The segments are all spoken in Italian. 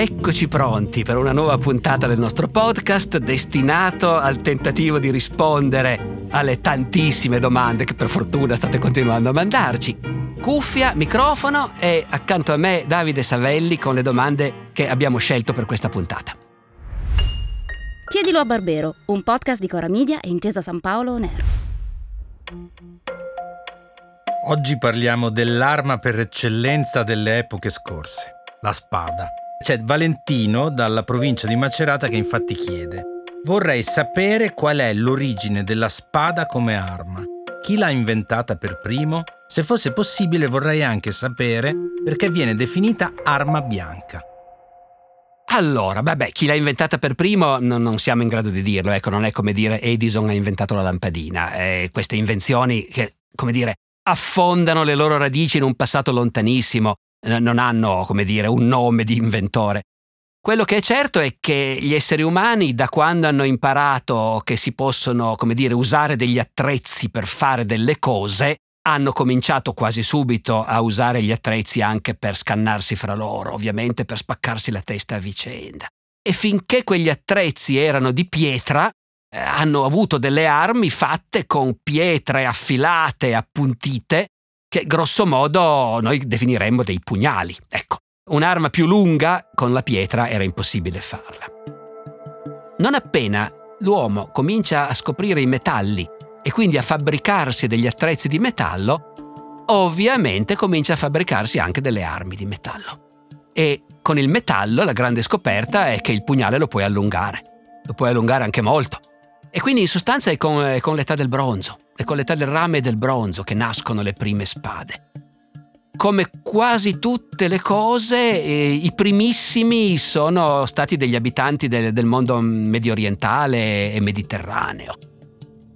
Eccoci pronti per una nuova puntata del nostro podcast destinato al tentativo di rispondere alle tantissime domande che per fortuna state continuando a mandarci. Cuffia, microfono e accanto a me Davide Savelli con le domande che abbiamo scelto per questa puntata. Chiedilo a Barbero, un podcast di Cora Media e Intesa San Paolo On Air. Oggi parliamo dell'arma per eccellenza delle epoche scorse, la spada. C'è Valentino dalla provincia di Macerata che infatti chiede Vorrei sapere qual è l'origine della spada come arma. Chi l'ha inventata per primo? Se fosse possibile vorrei anche sapere perché viene definita arma bianca. Allora, vabbè, chi l'ha inventata per primo non, non, siamo in grado di dirlo, ecco, non è come dire Edison ha inventato la lampadina. Eh, queste invenzioni che, come dire, affondano le loro radici in un passato lontanissimo, non hanno, come dire, un nome di inventore. Quello che è certo è che gli esseri umani, da quando hanno imparato che si possono, come dire, usare degli attrezzi per fare delle cose, hanno cominciato quasi subito a usare gli attrezzi anche per scannarsi fra loro, ovviamente per spaccarsi la testa a vicenda. E finché quegli attrezzi erano di pietra, eh, hanno avuto delle armi fatte con pietre affilate appuntite che grosso modo noi definiremmo dei pugnali. Ecco, un'arma più lunga con la pietra era impossibile farla. Non appena l'uomo comincia a scoprire i metalli e quindi a fabbricarsi degli attrezzi di metallo, ovviamente comincia a fabbricarsi anche delle armi di metallo. E con il metallo la grande scoperta è che il pugnale lo puoi allungare, lo puoi allungare anche molto. E quindi in sostanza è con, è con l'età del bronzo. È con l'età del rame e del bronzo che nascono le prime spade. Come quasi tutte le cose, eh, i primissimi sono stati degli abitanti del, del mondo medio orientale e mediterraneo.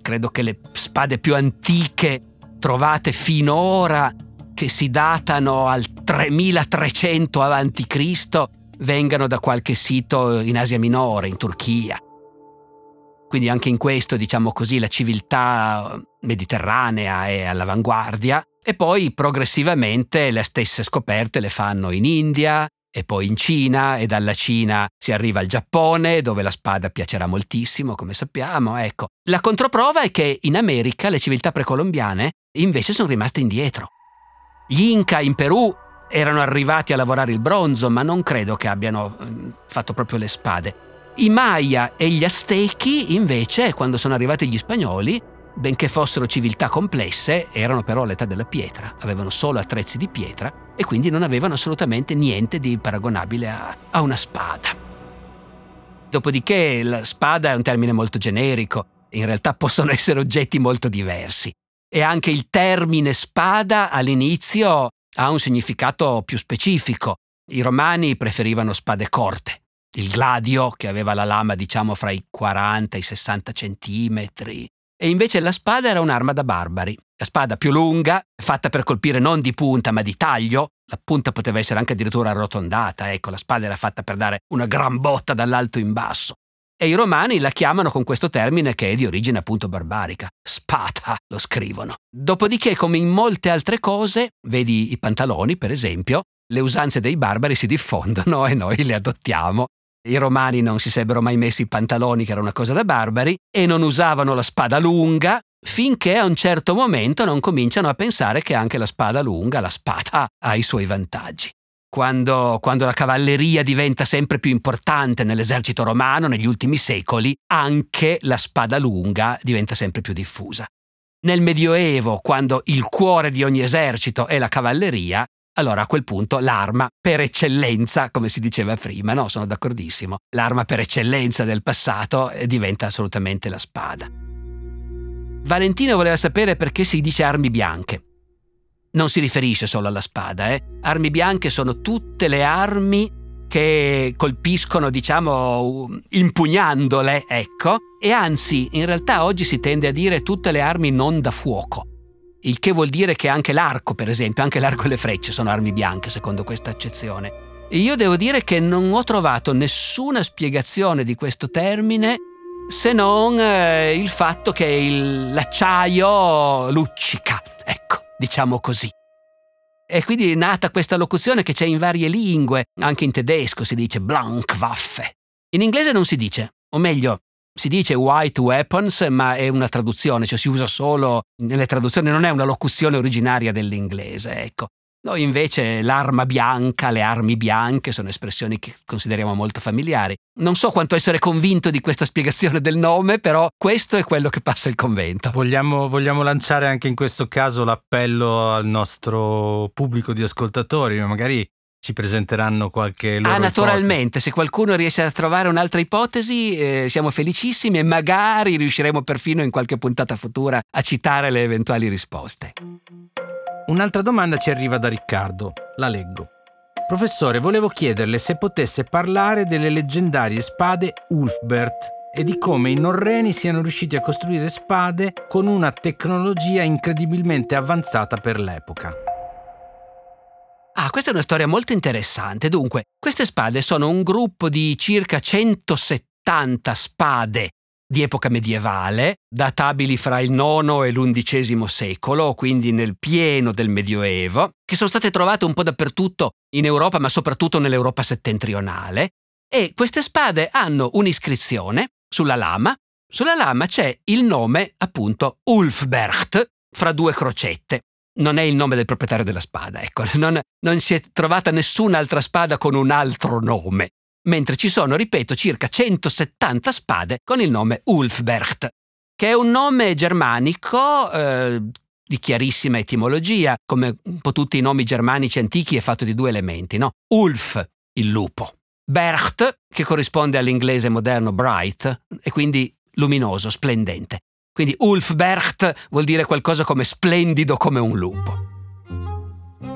Credo che le spade più antiche trovate finora, che si datano al 3300 a.C., vengano da qualche sito in Asia Minore, in Turchia. Quindi anche in questo, diciamo così, la civiltà mediterranea è all'avanguardia e poi progressivamente le stesse scoperte le fanno in India e poi in Cina e dalla Cina si arriva al Giappone dove la spada piacerà moltissimo, come sappiamo, ecco. La controprova è che in America le civiltà precolombiane invece sono rimaste indietro. Gli Inca in Perù erano arrivati a lavorare il bronzo, ma non credo che abbiano mm, fatto proprio le spade. I Maya e gli Aztechi, invece, quando sono arrivati gli spagnoli, benché fossero civiltà complesse, erano però all'età della pietra, avevano solo attrezzi di pietra e quindi non avevano assolutamente niente di paragonabile a, a una spada. Dopodiché la spada è un termine molto generico, in realtà possono essere oggetti molto diversi e anche il termine spada all'inizio ha un significato più specifico. I romani preferivano spade corte, il gladio che aveva la lama diciamo fra i 40 e i 60 centimetri. E invece la spada era un'arma da barbari. La spada più lunga, fatta per colpire non di punta ma di taglio, la punta poteva essere anche addirittura arrotondata, ecco, la spada era fatta per dare una gran botta dall'alto in basso. E i romani la chiamano con questo termine che è di origine appunto barbarica. Spada lo scrivono. Dopodiché, come in molte altre cose, vedi i pantaloni per esempio, le usanze dei barbari si diffondono e noi le adottiamo i romani non si sarebbero mai messi i pantaloni, che era una cosa da barbari, e non usavano la spada lunga, finché a un certo momento non cominciano a pensare che anche la spada lunga, la spada, ha i suoi vantaggi. Quando, quando, la cavalleria diventa sempre più importante nell'esercito romano negli ultimi secoli, anche la spada lunga diventa sempre più diffusa. Nel Medioevo, quando il cuore di ogni esercito è la cavalleria, allora a quel punto l'arma per eccellenza, come si diceva prima, no, sono d'accordissimo, l'arma per eccellenza del passato eh, diventa assolutamente la spada. Valentino voleva sapere perché si dice armi bianche. Non si riferisce solo alla spada, eh? Armi bianche sono tutte le armi che colpiscono, diciamo, impugnandole, ecco, e anzi, in realtà oggi si tende a dire tutte le armi non da fuoco il che vuol dire che anche l'arco, per esempio, anche l'arco e le frecce sono armi bianche, secondo questa accezione. E io devo dire che non ho trovato nessuna spiegazione di questo termine se non eh, il fatto che il, l'acciaio luccica, ecco, diciamo così. E quindi è nata questa locuzione che c'è in varie lingue, anche in tedesco si dice Blankwaffe. In inglese non si dice, o meglio, si dice white weapons, ma è una traduzione, cioè si usa solo nelle traduzioni, non è una locuzione originaria dell'inglese, ecco. Noi invece l'arma bianca, le armi bianche sono espressioni che consideriamo molto familiari. Non so quanto essere convinto di questa spiegazione del nome, però questo è quello che passa il convento. Vogliamo, vogliamo lanciare anche in questo caso l'appello al nostro pubblico di ascoltatori, magari ci presenteranno qualche loro Ah, naturalmente, ipotesi. se qualcuno riesce a trovare un'altra ipotesi, eh, siamo felicissimi e magari riusciremo perfino in qualche puntata futura a citare le eventuali risposte. Un'altra domanda ci arriva da Riccardo, la leggo. Professore, volevo chiederle se potesse parlare delle leggendarie spade Ulfbert e di come i norreni siano riusciti a costruire spade con una tecnologia incredibilmente avanzata per l'epoca. Ah, questa è una storia molto interessante. Dunque, queste spade sono un gruppo di circa 170 spade di epoca medievale, databili fra il IX e l'undicesimo secolo, quindi nel pieno del Medioevo, che sono state trovate un po' dappertutto in Europa, ma soprattutto nell'Europa settentrionale. E queste spade hanno un'iscrizione sulla lama. Sulla lama c'è il nome, appunto, Ulfbert, fra due crocette non è il nome del proprietario della spada, ecco, non, non, si è trovata nessun'altra spada con un altro nome, mentre ci sono, ripeto, circa 170 spade con il nome Ulfbert, che è un nome germanico eh, di chiarissima etimologia, come un po' tutti i nomi germanici antichi è fatto di due elementi, no? Ulf, il lupo, Bert, che corrisponde all'inglese moderno bright, e quindi luminoso, splendente. Quindi Ulfbert vuol dire qualcosa come splendido come un lupo.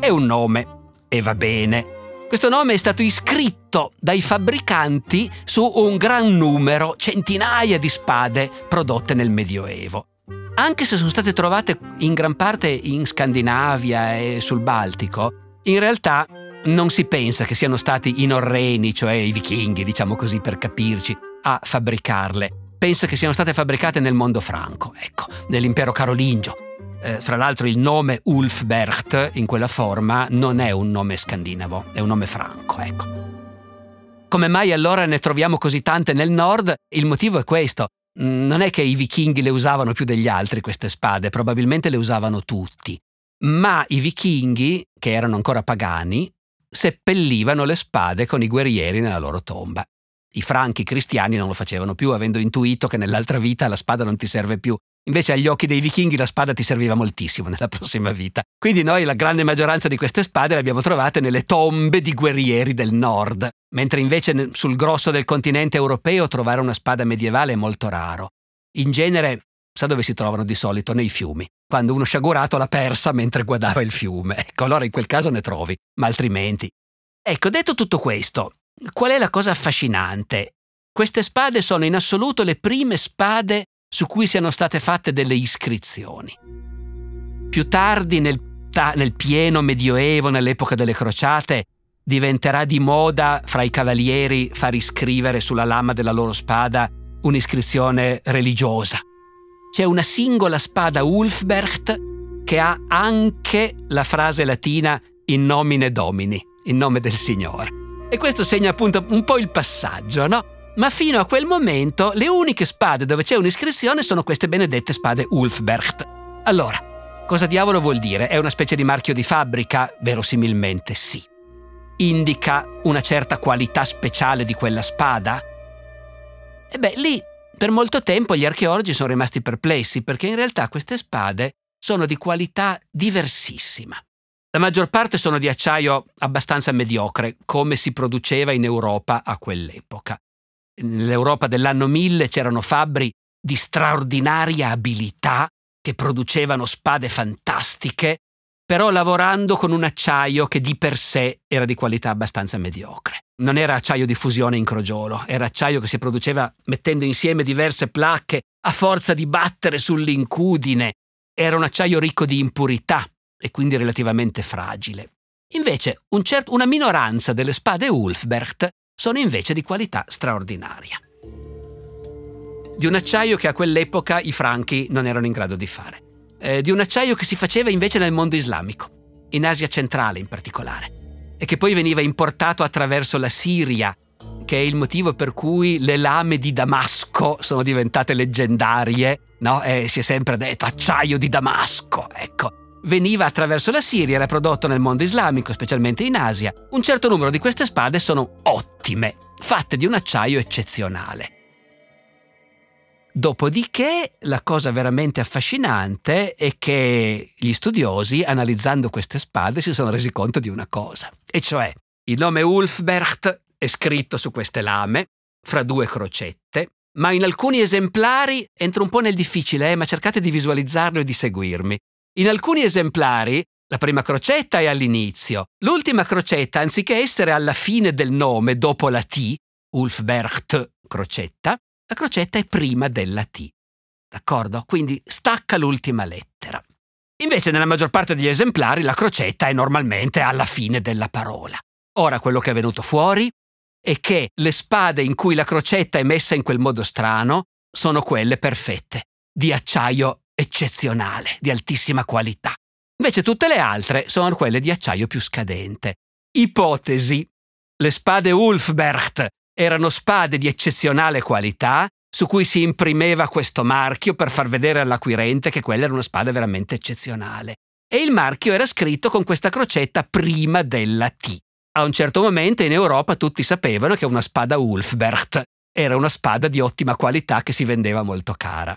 È un nome, e va bene. Questo nome è stato iscritto dai fabbricanti su un gran numero, centinaia di spade prodotte nel Medioevo. Anche se sono state trovate in gran parte in Scandinavia e sul Baltico, in realtà non si pensa che siano stati i norreni, cioè i vichinghi, diciamo così per capirci, a fabbricarle pensa che siano state fabbricate nel mondo franco, ecco, nell'impero carolingio. Eh, fra l'altro il nome Ulfbert in quella forma non è un nome scandinavo, è un nome franco, ecco. Come mai allora ne troviamo così tante nel nord? Il motivo è questo. Non è che i vichinghi le usavano più degli altri queste spade, probabilmente le usavano tutti. Ma i vichinghi, che erano ancora pagani, seppellivano le spade con i guerrieri nella loro tomba. I franchi cristiani non lo facevano più, avendo intuito che nell'altra vita la spada non ti serve più. Invece agli occhi dei vichinghi la spada ti serviva moltissimo nella prossima vita. Quindi noi la grande maggioranza di queste spade le abbiamo trovate nelle tombe di guerrieri del nord, mentre invece sul grosso del continente europeo trovare una spada medievale è molto raro. In genere, sa dove si trovano di solito? Nei fiumi. Quando uno sciagurato l'ha persa mentre guardava il fiume. Ecco, allora in quel caso ne trovi, ma altrimenti. Ecco, detto tutto questo, Qual è la cosa affascinante? Queste spade sono in assoluto le prime spade su cui siano state fatte delle iscrizioni. Più tardi, nel, nel pieno medioevo, nell'epoca delle crociate, diventerà di moda fra i cavalieri far iscrivere sulla lama della loro spada un'iscrizione religiosa. C'è una singola spada Ulfbert che ha anche la frase latina in nomine domini, in nome del Signore. E questo segna appunto un po' il passaggio, no? Ma fino a quel momento le uniche spade dove c'è un'iscrizione sono queste benedette spade Ulfbert. Allora, cosa diavolo vuol dire? È una specie di marchio di fabbrica? Verosimilmente sì. Indica una certa qualità speciale di quella spada? E beh, lì per molto tempo gli archeologi sono rimasti perplessi perché in realtà queste spade sono di qualità diversissima. La maggior parte sono di acciaio abbastanza mediocre, come si produceva in Europa a quell'epoca. Nell'Europa dell'anno 1000 c'erano fabbri di straordinaria abilità che producevano spade fantastiche, però lavorando con un acciaio che di per sé era di qualità abbastanza mediocre. Non era acciaio di fusione in crogiolo, era acciaio che si produceva mettendo insieme diverse placche a forza di battere sull'incudine. Era un acciaio ricco di impurità, e quindi relativamente fragile. Invece un cert- una minoranza delle spade Ulfbert sono invece di qualità straordinaria. Di un acciaio che a quell'epoca i franchi non erano in grado di fare. Eh, di un acciaio che si faceva invece nel mondo islamico. in Asia centrale in particolare, e che poi veniva importato attraverso la Siria, che è il motivo per cui le lame di Damasco sono diventate leggendarie, no? E si è sempre detto acciaio di Damasco, ecco veniva attraverso la Siria, era prodotto nel mondo islamico, specialmente in Asia. Un certo numero di queste spade sono ottime, fatte di un acciaio eccezionale. Dopodiché la cosa veramente affascinante è che gli studiosi, analizzando queste spade, si sono resi conto di una cosa, e cioè il nome Ulfbert è scritto su queste lame, fra due crocette, ma in alcuni esemplari entro un po' nel difficile, eh, ma cercate di visualizzarlo e di seguirmi. In alcuni esemplari la prima crocetta è all'inizio, l'ultima crocetta, anziché essere alla fine del nome dopo la T, Ulfbert crocetta, la crocetta è prima della T. D'accordo? Quindi stacca l'ultima lettera. Invece nella maggior parte degli esemplari la crocetta è normalmente alla fine della parola. Ora quello che è venuto fuori è che le spade in cui la crocetta è messa in quel modo strano sono quelle perfette, di acciaio eccezionale, di altissima qualità. Invece tutte le altre sono quelle di acciaio più scadente. Ipotesi. Le spade Ulfbert erano spade di eccezionale qualità su cui si imprimeva questo marchio per far vedere all'acquirente che quella era una spada veramente eccezionale. E il marchio era scritto con questa crocetta prima della T. A un certo momento in Europa tutti sapevano che una spada Ulfbert era una spada di ottima qualità che si vendeva molto cara.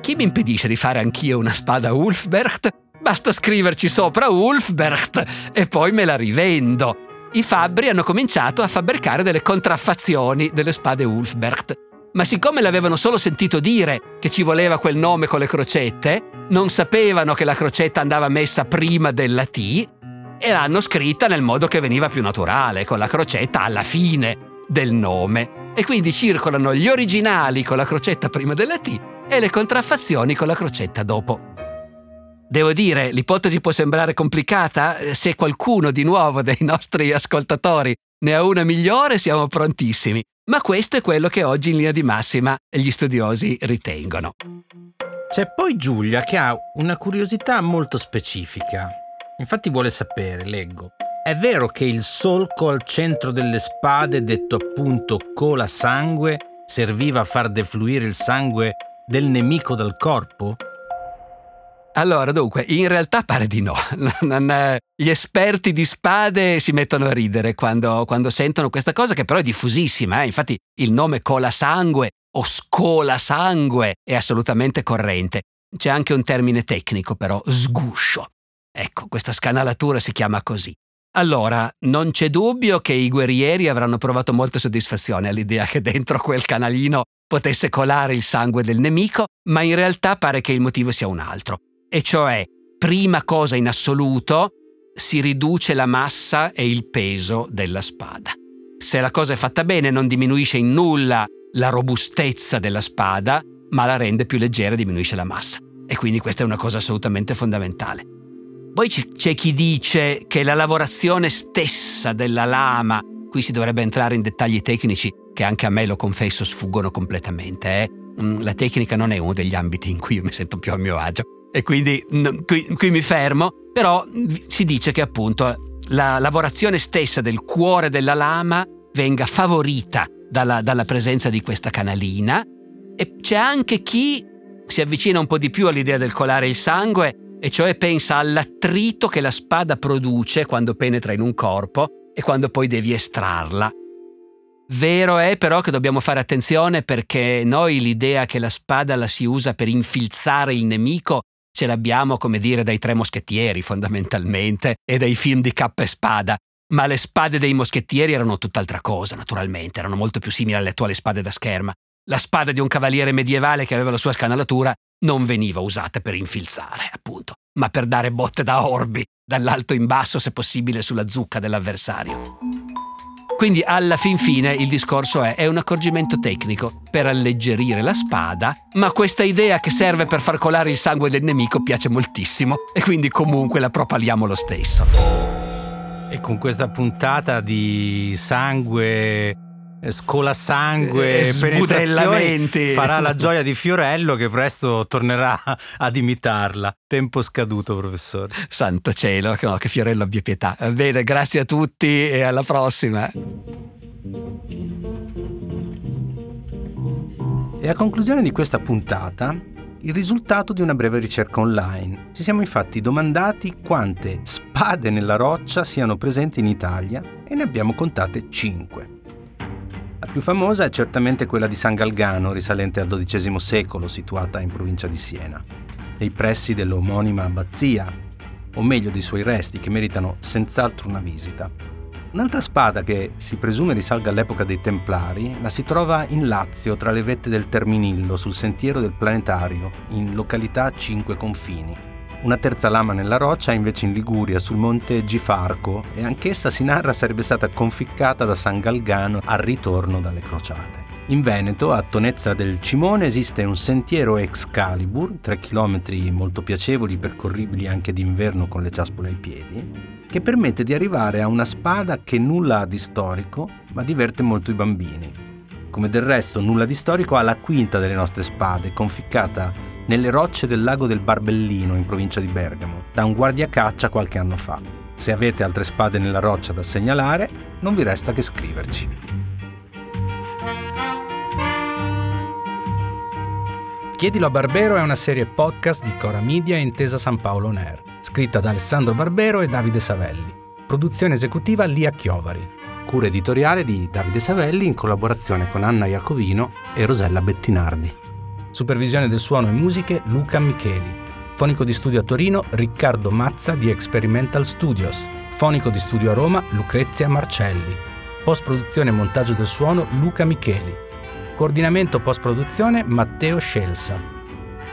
Chi mi impedisce di fare anch'io una spada Ulfbert? Basta scriverci sopra Ulfbert e poi me la rivendo. I fabbri hanno cominciato a fabbricare delle contraffazioni delle spade Ulfbert. Ma siccome l'avevano solo sentito dire che ci voleva quel nome con le crocette, non sapevano che la crocetta andava messa prima della T e l'hanno scritta nel modo che veniva più naturale, con la crocetta alla fine del nome. E quindi circolano gli originali con la crocetta prima della T e le contraffazioni con la crocetta dopo. Devo dire, l'ipotesi può sembrare complicata, se qualcuno di nuovo dei nostri ascoltatori ne ha una migliore siamo prontissimi, ma questo è quello che oggi in linea di massima gli studiosi ritengono. C'è poi Giulia che ha una curiosità molto specifica. Infatti vuole sapere, leggo. È vero che il solco al centro delle spade, detto appunto cola sangue, serviva a far defluire il sangue del nemico dal corpo? Allora, dunque, in realtà pare di no. Gli esperti di spade si mettono a ridere quando, quando sentono questa cosa, che però è diffusissima. Eh? Infatti, il nome cola sangue o scola sangue è assolutamente corrente. C'è anche un termine tecnico, però, sguscio. Ecco, questa scanalatura si chiama così. Allora, non c'è dubbio che i guerrieri avranno provato molta soddisfazione all'idea che dentro quel canalino potesse colare il sangue del nemico, ma in realtà pare che il motivo sia un altro. E cioè, prima cosa in assoluto, si riduce la massa e il peso della spada. Se la cosa è fatta bene non diminuisce in nulla la robustezza della spada, ma la rende più leggera e diminuisce la massa. E quindi questa è una cosa assolutamente fondamentale. Poi c'è chi dice che la lavorazione stessa della lama, qui si dovrebbe entrare in dettagli tecnici, che anche a me, lo confesso, sfuggono completamente. Eh? Mm, la tecnica non è uno degli ambiti in cui io mi sento più a mio agio e quindi no, qui, qui mi fermo, però si dice che appunto la lavorazione stessa del cuore della lama venga favorita dalla, dalla, presenza di questa canalina e c'è anche chi si avvicina un po' di più all'idea del colare il sangue e cioè pensa all'attrito che la spada produce quando penetra in un corpo e quando poi devi estrarla. Vero è però che dobbiamo fare attenzione perché noi l'idea che la spada la si usa per infilzare il nemico ce l'abbiamo, come dire, dai tre moschettieri fondamentalmente e dai film di cappa e spada. Ma le spade dei moschettieri erano tutt'altra cosa, naturalmente, erano molto più simili alle attuali spade da scherma. La spada di un cavaliere medievale che aveva la sua scanalatura non veniva usata per infilzare, appunto, ma per dare botte da orbi, dall'alto in basso, se possibile, sulla zucca dell'avversario. Quindi alla fin fine il discorso è, è un accorgimento tecnico per alleggerire la spada, ma questa idea che serve per far colare il sangue del nemico piace moltissimo e quindi comunque la propaliamo lo stesso. E con questa puntata di sangue scolasangue, Eh, sbudellamenti. farà la gioia di Fiorello che presto tornerà ad imitarla. Tempo scaduto, professore. Santo cielo, no, che Fiorello abbia pietà. Bene, grazie a tutti e alla prossima. E a conclusione di questa puntata, il risultato di una breve ricerca online. Ci siamo infatti domandati quante spade nella roccia siano presenti in Italia e ne abbiamo contate 5. La più famosa è certamente quella di San Galgano, risalente al XII secolo, situata in provincia di Siena, nei pressi dell'omonima abbazia, o meglio dei suoi resti, che meritano senz'altro una visita. Un'altra spada che si presume risalga all'epoca dei Templari la si trova in Lazio tra le vette del Terminillo sul sentiero del Planetario, in località Cinque Confini. Una terza lama nella roccia invece in Liguria sul monte Gifarco e anch'essa si narra sarebbe stata conficcata da San Galgano al ritorno dalle crociate. In Veneto, a Tonezza del Cimone, esiste un sentiero Excalibur, 3 km molto piacevoli, percorribili anche d'inverno con le ciaspole ai piedi, che permette di arrivare a una spada che nulla ha di storico, ma diverte molto i bambini. Come del resto nulla di storico ha la quinta delle nostre spade, conficcata nelle rocce del lago del Barbellino in provincia di Bergamo, da un guardiacaccia qualche anno fa. Se avete altre spade nella roccia da segnalare, non vi resta che scriverci. Chiedilo a Barbero è una serie podcast di Cora Media e Intesa San Paolo On Air, scritta da Alessandro Barbero e Davide Savelli. Produzione esecutiva Lia Chiovari. Cura editoriale di Davide Savelli in collaborazione con Anna Iacovino e Rosella Bettinardi. Supervisione del suono e musiche Luca Micheli. Fonico di studio a Torino Riccardo Mazza di Experimental Studios. Fonico di studio a Roma Lucrezia Marcelli. Post produzione e montaggio del suono Luca Micheli. Coordinamento post-produzione Matteo Scelsa.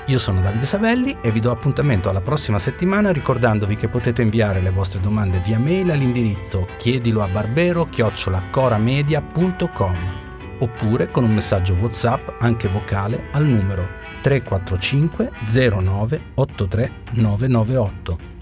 Io sono Davide Savelli e vi do appuntamento alla prossima settimana ricordandovi che potete inviare le vostre domande via mail all'indirizzo chiedilo a barbero chiocciolacoramedia.com oppure con un messaggio WhatsApp anche vocale al numero 345 09 83 998.